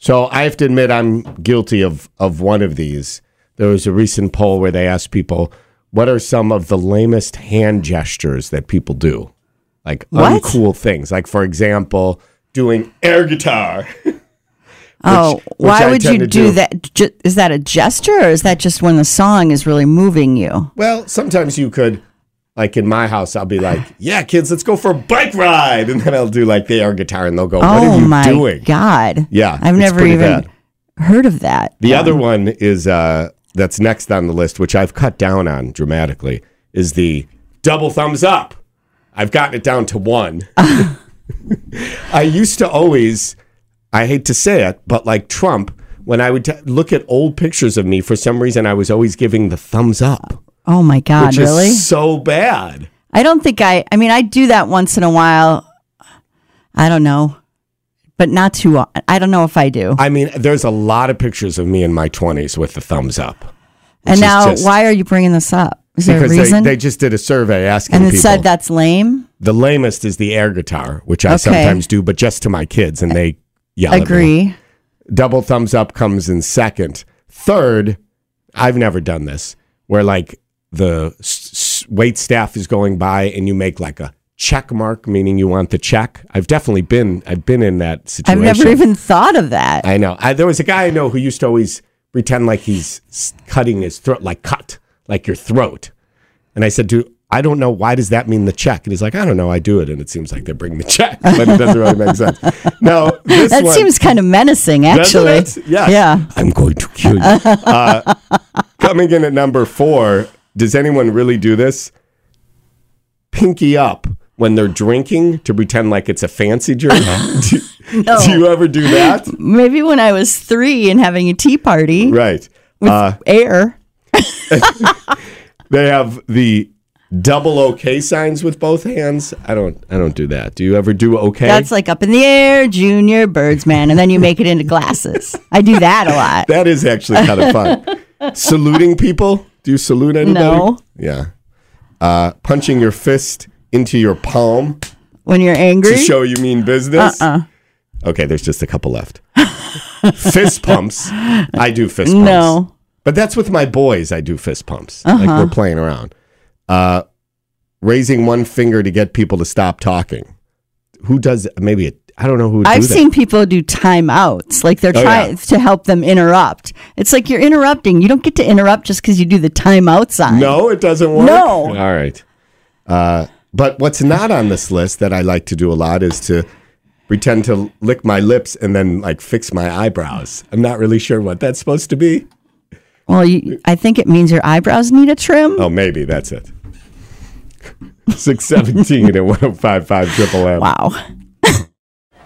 So I have to admit I'm guilty of of one of these. There was a recent poll where they asked people what are some of the lamest hand gestures that people do? Like What? uncool things. Like for example, doing air guitar. Oh, which why I would you do, do. that? Is that a gesture or is that just when the song is really moving you? Well, sometimes you could like in my house I'll be like, "Yeah, kids, let's go for a bike ride." And then I'll do like the air guitar and they'll go, "What oh are you my doing?" God. Yeah, I've never even bad. heard of that. The other one is uh, that's next on the list, which I've cut down on dramatically, is the double thumbs up. I've gotten it down to one. I used to always, I hate to say it, but like Trump, when I would t- look at old pictures of me, for some reason I was always giving the thumbs up, Oh my God, which really? is so bad. I don't think I, I mean, I do that once in a while. I don't know, but not too, I don't know if I do. I mean, there's a lot of pictures of me in my 20s with the thumbs up. and now, just- why are you bringing this up? Is there a Because they, reason? they just did a survey asking and it people. said that's lame. The lamest is the air guitar, which I Okay. sometimes do, but just to my kids, and they yell at me. Agree. Double thumbs up comes in second. Third, I've never done this, where like the s- wait staff is going by and you make like a check mark, meaning you want the check. I've definitely been. I've been in that situation. I've never even thought of that. I know. I, there was a guy I know who used to always pretend like he's cutting his throat, like cut, like your throat. And I said, "Do I don't know why does that mean the check?" And he's like, "I don't know. I do it, and it seems like they bring the check, but it doesn't really make sense." No, that one, seems kind of menacing, actually. Yes. Yeah. I'm going to kill you. uh, coming in at number four. Does anyone really do this? Pinky up when they're drinking to pretend like it's a fancy drink. do, do you ever do that? Maybe when I was three and having a tea party Right. with Uh, air. They have the double okay signs with both hands. I don't I don't do that. Do you ever do okay? That's like up in the air, junior birdsman, and then you make it into glasses. I do that a lot. that is actually kind of fun. Saluting people? Do you salute anybody? No. Yeah. Uh, punching your fist into your palm When you're angry, to show you mean business. Uh-uh. Okay, there's just a couple left. fist pumps. I do fist pumps. no. But that's with my boys. I do fist pumps. Like Uh-huh. we're playing around. Uh, raising one finger to get people to stop talking. Who does? Maybe it, I don't know who. I've do that. seen people do timeouts, like they're Oh, trying yeah. to help them interrupt. It's like you're interrupting. You don't get to interrupt just because you do the timeout sign. No, it doesn't work. No. All right. Uh, but what's not on this list that I like to do a lot is to pretend to lick my lips and then like fix my eyebrows. I'm not really sure what that's supposed to be. Well, you, I think it means your eyebrows need a trim. Oh, maybe that's it. 617 and 1055 Triple M. Wow.